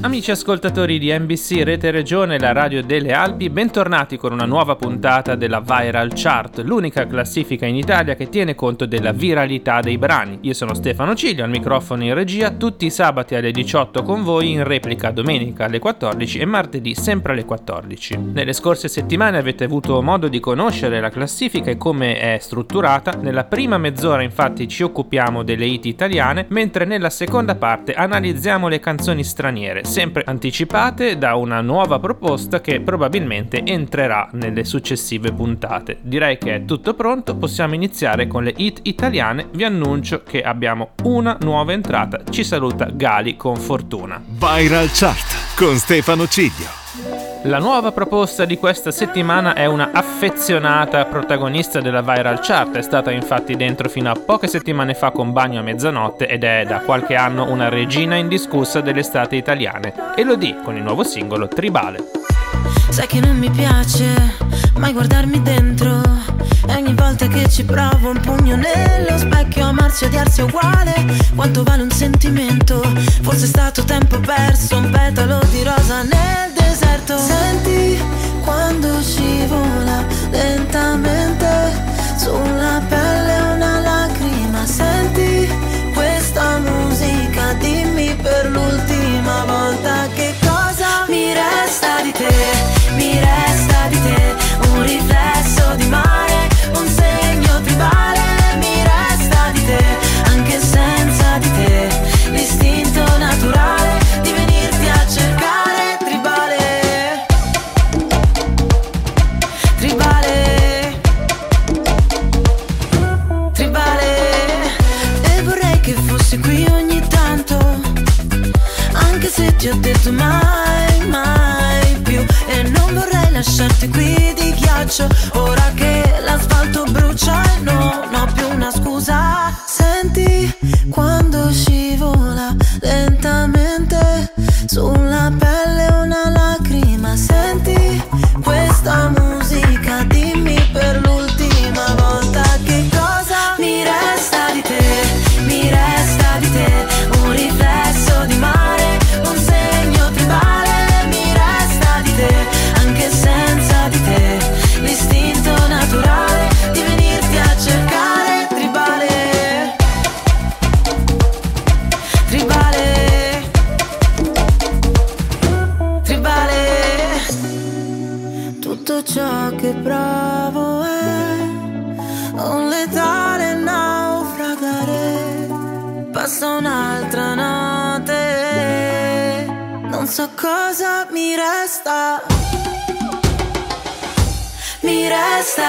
Amici ascoltatori di NBC Rete Regione, la radio delle Alpi, bentornati con una nuova puntata della Viral Chart, l'unica classifica in Italia che tiene conto della viralità dei brani. Io sono Stefano Ciglio, al microfono in regia, tutti i sabati alle 18 con voi, in replica domenica alle 14 e martedì sempre alle 14. Nelle scorse settimane avete avuto modo di conoscere la classifica e come è strutturata. Nella prima mezz'ora infatti ci occupiamo delle hit italiane, mentre nella seconda parte analizziamo le canzoni straniere sempre anticipate da una nuova proposta che probabilmente entrerà nelle successive puntate. Direi che è tutto pronto, possiamo iniziare con le hit italiane. Vi annuncio che abbiamo una nuova entrata. Ci saluta Gali con fortuna. Viral Chart con Stefano Ciglio. La nuova proposta di questa settimana è una affezionata protagonista della Viral Chart, è stata infatti dentro fino a poche settimane fa con Bagno a mezzanotte ed è da qualche anno una regina indiscussa delle estate italiane. Elodie con il nuovo singolo Tribale. Sai che non mi piace mai guardarmi dentro E ogni volta che ci provo un pugno nello specchio Amarsi e odiarsi è uguale Quanto vale un sentimento Forse è stato tempo perso Un petalo di rosa nel deserto. Senti quando scivola lentamente Sulla pelle una lacrima. Senti ho detto mai, mai più, e non vorrei lasciarti qui di ghiaccio, ora che l'asfalto brucia e non ho più una scusa. Senti quando scivola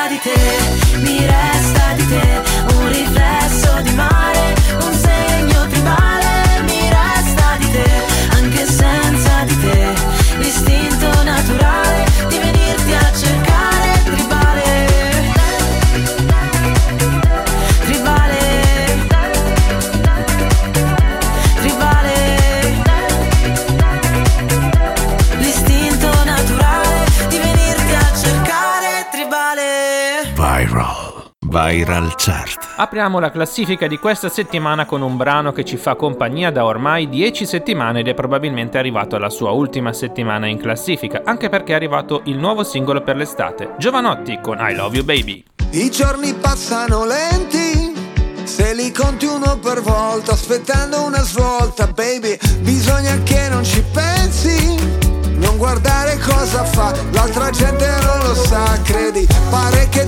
gravité Viral. Viral Chart. Apriamo la classifica di questa settimana con un brano che ci fa compagnia da ormai 10 settimane ed è probabilmente arrivato alla sua ultima settimana in classifica, anche perché è arrivato il nuovo singolo per l'estate, Giovanotti con I Love You Baby. I giorni passano lenti, se li conti uno per volta, aspettando una svolta, baby, bisogna che non ci pensi, non guardare cosa fa, l'altra gente non lo sa, credi, pare che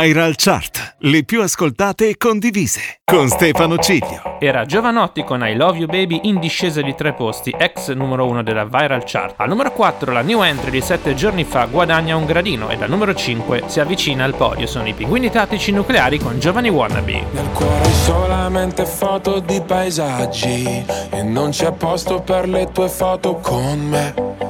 Viral Chart, le più ascoltate e condivise. Con Stefano Ciglio. Era Giovanotti con I Love You Baby in discesa di tre posti, ex numero 1 della Viral Chart. Al numero 4 la new entry di 7 giorni fa guadagna un gradino e al numero 5 si avvicina al podio. Sono i pinguini tattici nucleari con Giovani Wannabe. Nel cuore solamente foto di paesaggi E non c'è posto per le tue foto con me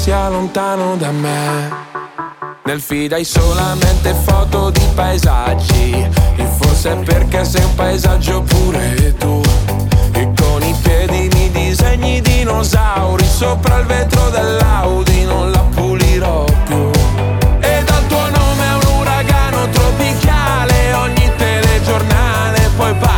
Sia lontano da me. Nel feed hai solamente foto di paesaggi. E forse è perché sei un paesaggio pure tu. E con i piedi mi disegni dinosauri. Sopra il vetro dell'Audi non la pulirò più. E dal tuo nome è un uragano tropicale. Ogni telegiornale poi parlerà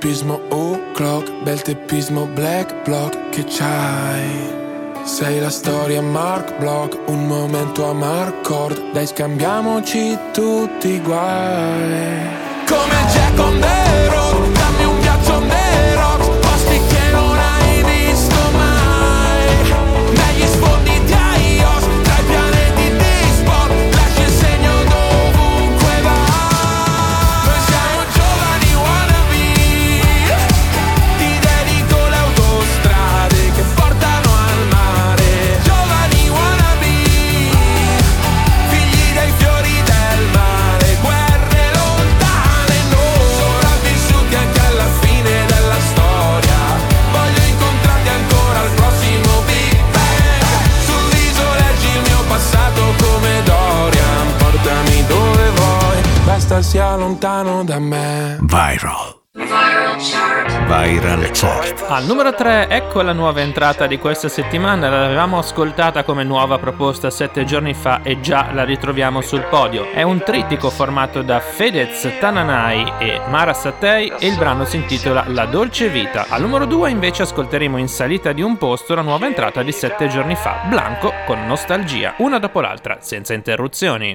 epoca Che tempismo o'clock Bel teppismo black block Che c'hai? Sei la storia Mark Block, un momento a Marcord Dai scambiamoci tutti i guai. Come Jack on lontano da me Viral. Viral Chart. Al numero 3, ecco la nuova entrata di questa settimana, l'avevamo ascoltata come nuova proposta sette giorni fa e già la ritroviamo sul podio. È un trittico formato da Fedez, Tananai e Mara Satei e il brano si intitola La dolce vita. Al numero 2 invece ascolteremo in salita di un posto la nuova entrata di sette giorni fa, Blanco con Nostalgia, una dopo l'altra, senza interruzioni.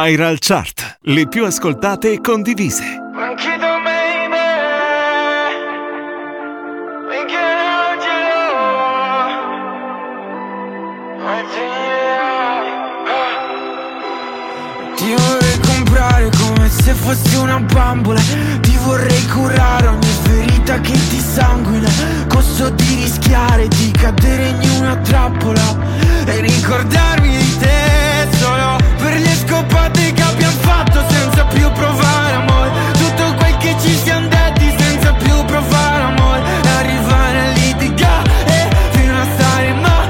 Viral Chart. Le più ascoltate e condivise. Ti vorrei comprare come se fossi una bambola. Ti vorrei curare ogni ferita che ti sanguina. Costo di rischiare di cadere in una trappola E ricordarmi di te solo le scopate che abbiamo fatto senza più provare amore. Tutto quel che ci siamo detti senza più provare amore. Arrivare a litigare fino a stare male.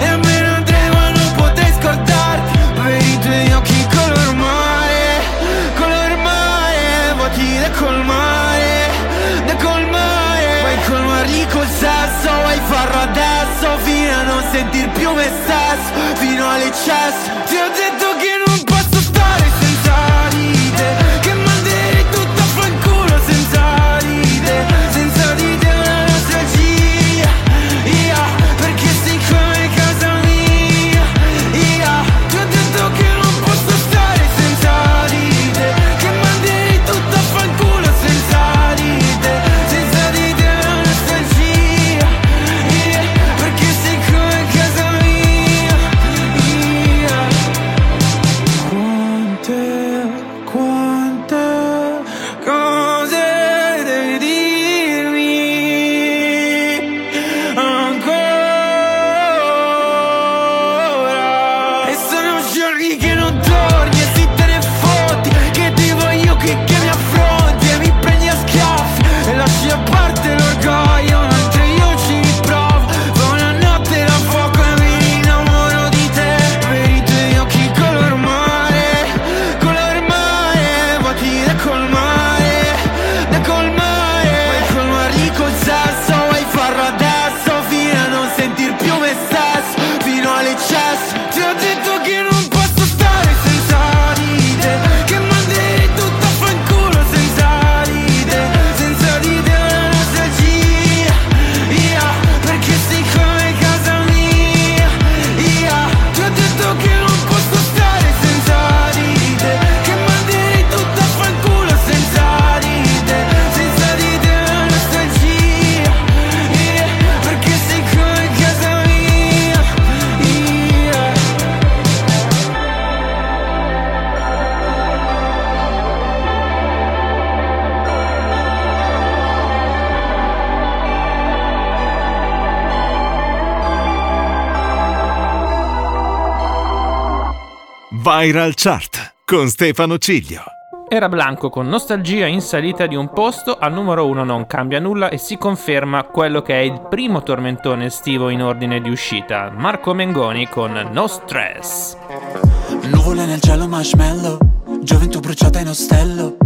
E a me non trema non potrei scordarti. Per i tuoi occhi color mare Color mare. Vuoti da colmare Da colmare. Vuoi colmarli col sesso Vuoi farlo sentir più me stesso Fino all'eccesso. Ti ho detto Viral Chart con Stefano Ciglio. Era Blanco con nostalgia in salita di un posto, al numero uno non cambia nulla e si conferma quello che è il primo tormentone estivo in ordine di uscita. Marco Mengoni con No Stress. Nuvole nel cielo marshmallow, gioventù bruciata in ostello.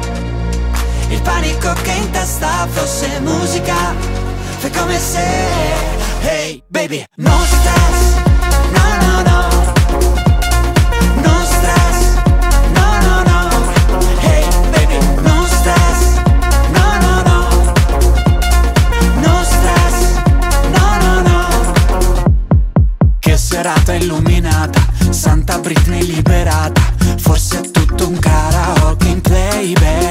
il panico che in testa fosse musica Fai come se Hey baby, no stress No, no, no. No stress No, no, no. Hey baby, no stress No, no, no. No stress No, no, no. Che serata illuminata Santa Britney liberata. Forse è tutto un karaoke in playback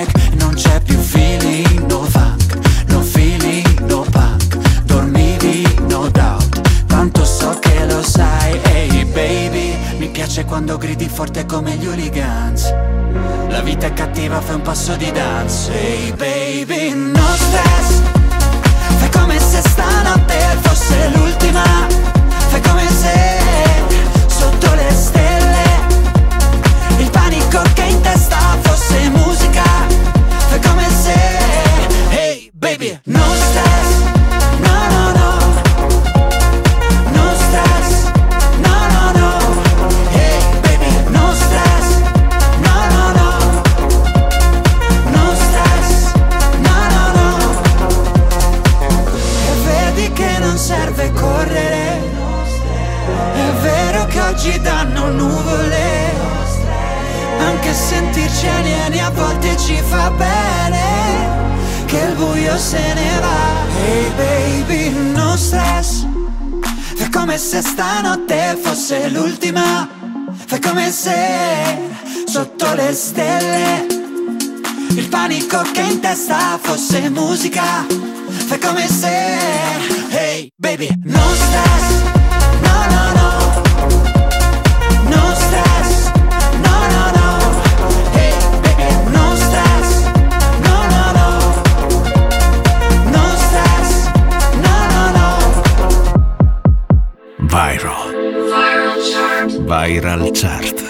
piace quando gridi forte come gli hooligans. La vita è cattiva, fai un passo di dance. Ehi hey baby, no stress. Fai come se stanotte fosse l'ultima. Fai come se sotto le stelle Il panico che in testa fosse musica. Fai come se Hey baby No stress testa fosse musica Fai come se Hey baby, no stress No no no No stress No no no Hey baby, no stress No no no No stress No no no Viral. Viral chart. Viral Chart.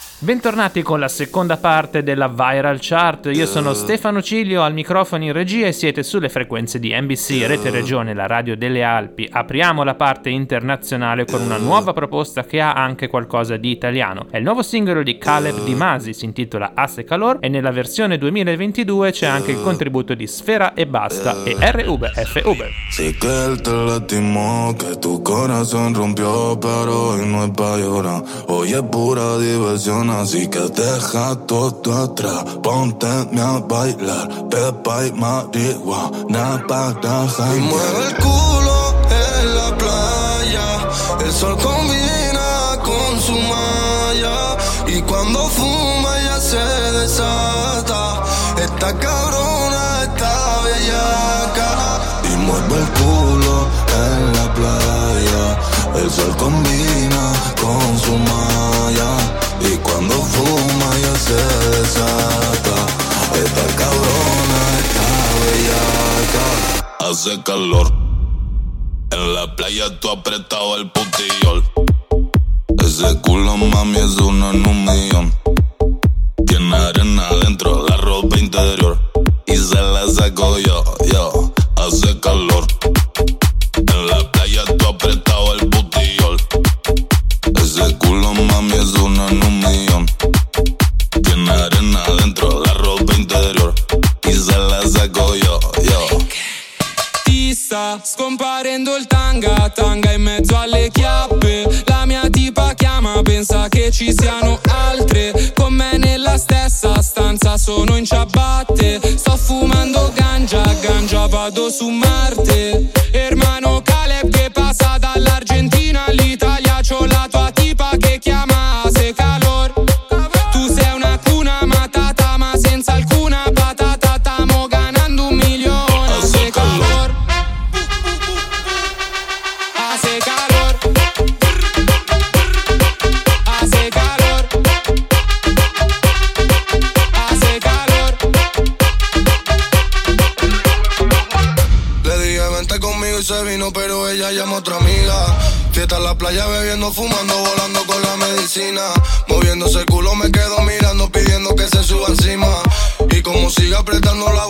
Bentornati con la seconda parte della Viral Chart. Io sono Stefano Ciglio al microfono in regia e siete sulle frequenze di NBC Rete Regione, la radio delle Alpi. Apriamo la parte internazionale con una nuova proposta che ha anche qualcosa di italiano. È il nuovo singolo di Caleb Di Masi, si intitola Asse Calor e nella versione 2022 c'è anche il contributo di Sfera e Basta e R Uber F Uber. Sí que él te lastimó, que tu corazón rompió, pero hoy no es pa' llorar. Hoy es pura diversión. Así que deja todo atrás. Ponte a bailar, pepa y marihuana para Y mueve el culo en la playa, el sol combina con su malla. Y cuando fuma ya se desata, esta cabrona está bellaca. Y mueve el culo en la playa, el sol combina con su malla. Y cuando fuma ya se desata. Esta cabrona está bellaca. Hace calor. En la playa tú apretado el putillol. Ese culo mami es uno en un millón. Tiene arena dentro, la ropa interior. Ci siano altre. Con me nella stessa stanza sono in ciabatte. Sto fumando ganja, ganja vado su Marte. Bebiendo, fumando, volando con la medicina. Moviéndose el culo me quedo mirando, pidiendo que se suba encima. Y como siga apretando la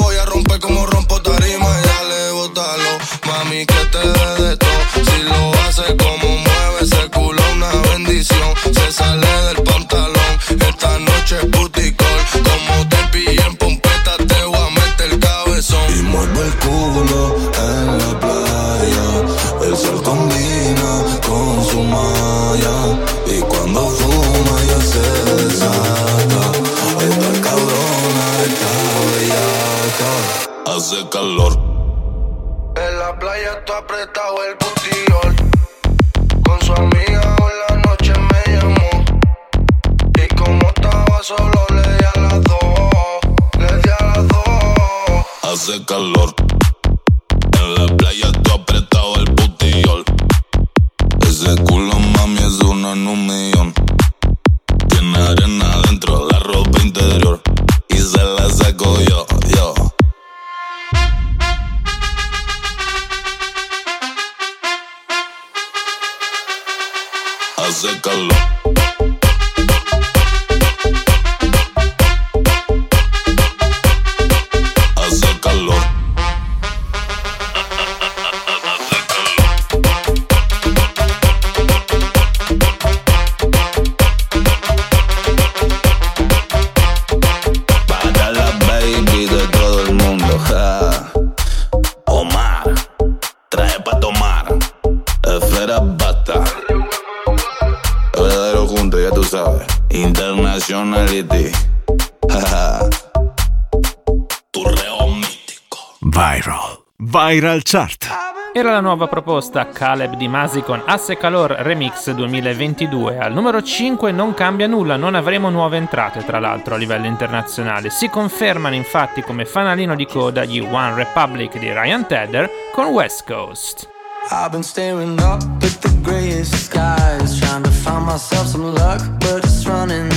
Viral Chart. Era la nuova proposta Caleb di Masi con Asse Calor Remix 2022. Al numero 5 non cambia nulla, non avremo nuove entrate tra l'altro a livello internazionale. Si confermano infatti come fanalino di coda gli One Republic di Ryan Tedder con West Coast. I've been staring up at the grayest skies, trying to find myself some luck, but it's running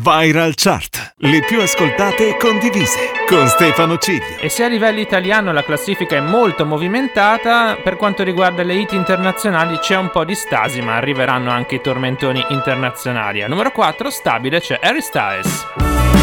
Viral Chart, le più ascoltate e condivise con Stefano Ciglio. E se a livello italiano la classifica è molto movimentata, per quanto riguarda le hit internazionali c'è un po' di stasi, ma arriveranno anche i tormentoni internazionali. Al numero 4 stabile c'è Harry Styles.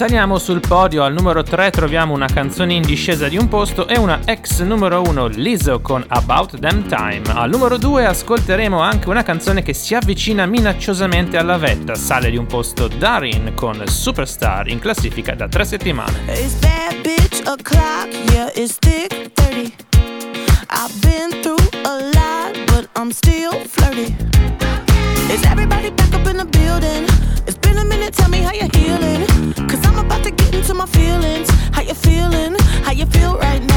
Saliamo sul podio, al numero 3 troviamo una canzone in discesa di un posto e una ex numero 1 Lizzo con About Them Time. Al numero 2 ascolteremo anche una canzone che si avvicina minacciosamente alla vetta, sale di un posto Darin con Superstar in classifica da tre settimane. It's bad bitch o'clock, yeah, it's thick 30. I've been through a lot, but I'm still flirty. Is everybody feelings. How you feeling? How you feel right now?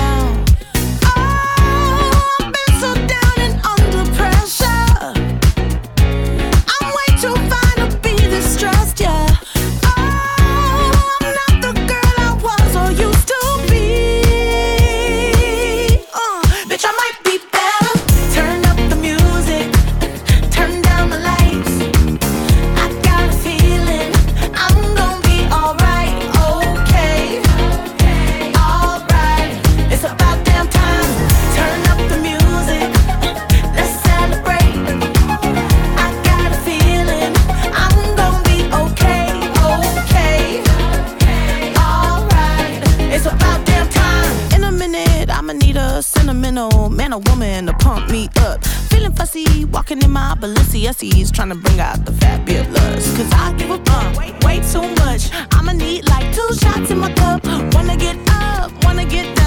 Walking in my Balenciennes, trying to bring out the fabulous. Cause I give a fuck way, way too much. I'ma need like two shots in my cup. Wanna get up, wanna get down.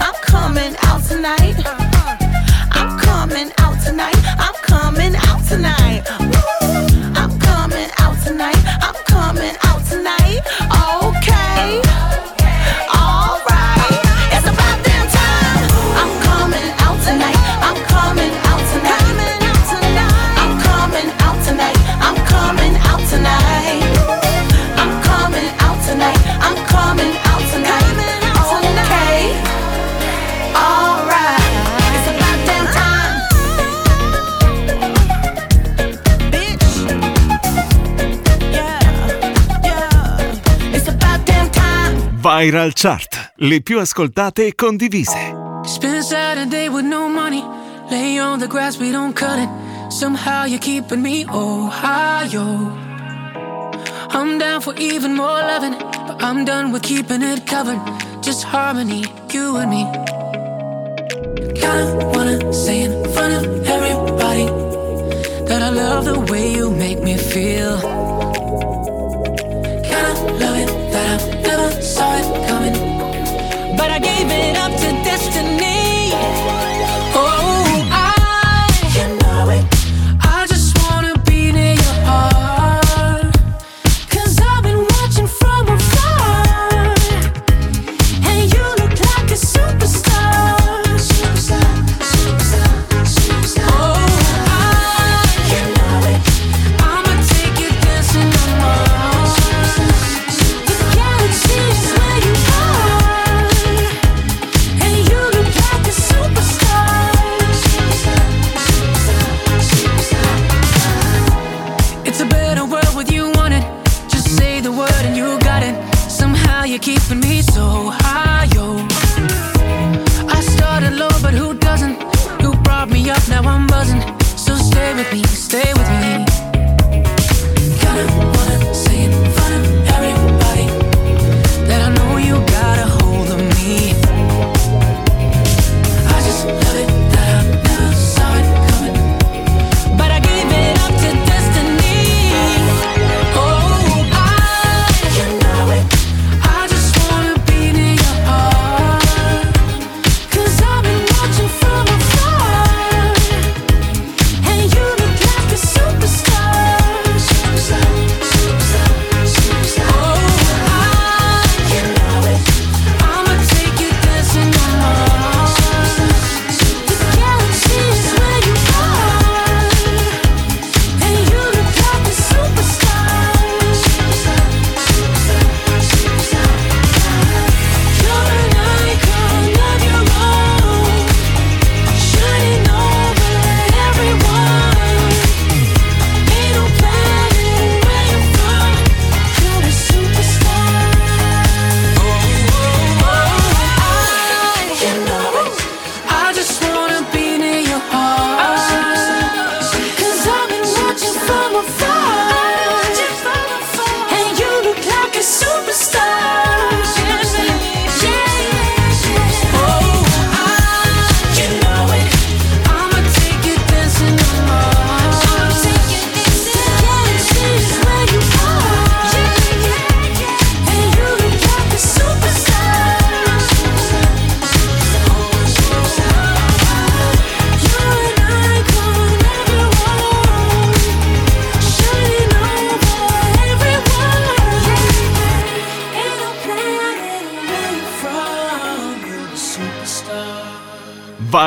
I'm coming out tonight. Chart, le più ascoltate e condivise. Saturday with no money. Lay on the grass, we don't cut it. Somehow you're keeping me Ohio. I'm down for even more loving, but I'm done with keeping it covered. Just harmony, you and me. Kinda wanna say in front of everybody that I love the way you make me feel.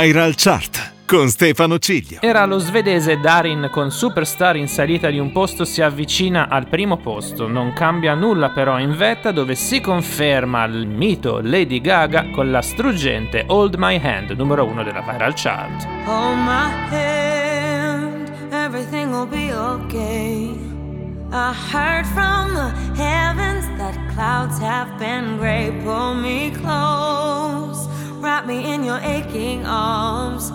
Viral Chart con Stefano Ciglio. Era lo svedese Darin con Superstar in salita di un posto si avvicina al primo posto. Non cambia nulla però in vetta dove si conferma il mito Lady Gaga con la struggente Hold My Hand, numero uno della Viral Chart. Hold my hand, everything will be okay. I heard from the heavens that clouds have been gray. Pull me close, wrap me in your aching arms.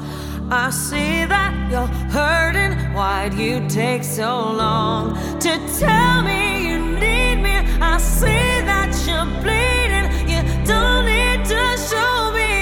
I see that you're hurting. Why'd you take so long to tell me you need me? I see that you're bleeding. You don't need to show me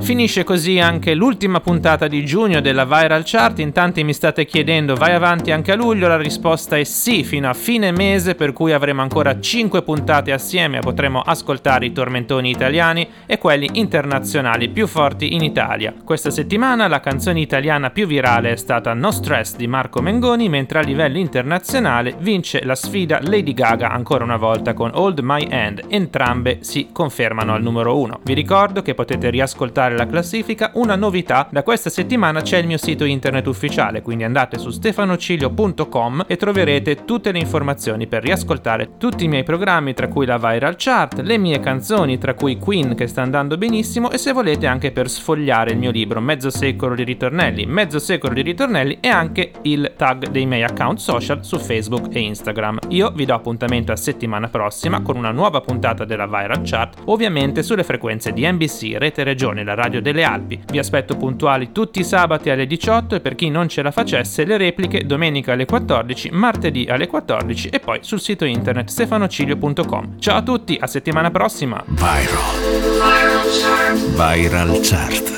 Finisce così anche l'ultima puntata di giugno della Viral Chart. In tanti mi state chiedendo, vai avanti anche a luglio? La risposta è sì, fino a fine mese, per cui avremo ancora 5 puntate assieme. Potremo ascoltare i tormentoni italiani e quelli internazionali più forti in Italia. Questa settimana la canzone italiana più virale è stata No Stress di Marco Mengoni, mentre a livello internazionale vince la sfida Lady Gaga ancora una volta con Hold My Hand. Entrambe si confermano al numero 1. Vi ricordo che potete riascoltare la classifica, una novità, da questa settimana c'è il mio sito internet ufficiale, quindi andate su stefanocilio.com e troverete tutte le informazioni per riascoltare tutti i miei programmi, tra cui la Viral Chart, le mie canzoni, tra cui Queen che sta andando benissimo e se volete anche per sfogliare il mio libro Mezzo secolo di ritornelli, Mezzo secolo di ritornelli e anche il tag dei miei account social su Facebook e Instagram. Io vi do appuntamento a settimana prossima con una nuova puntata della Viral Chart, ovviamente sulle frequenze di NBC, Rete Regione, la radio delle Alpi. Vi aspetto puntuali tutti i sabati alle 18 e per chi non ce la facesse le repliche domenica alle 14, martedì alle 14 e poi sul sito internet stefanocilio.com. Ciao a tutti, a settimana prossima! Viral. Viral Chart.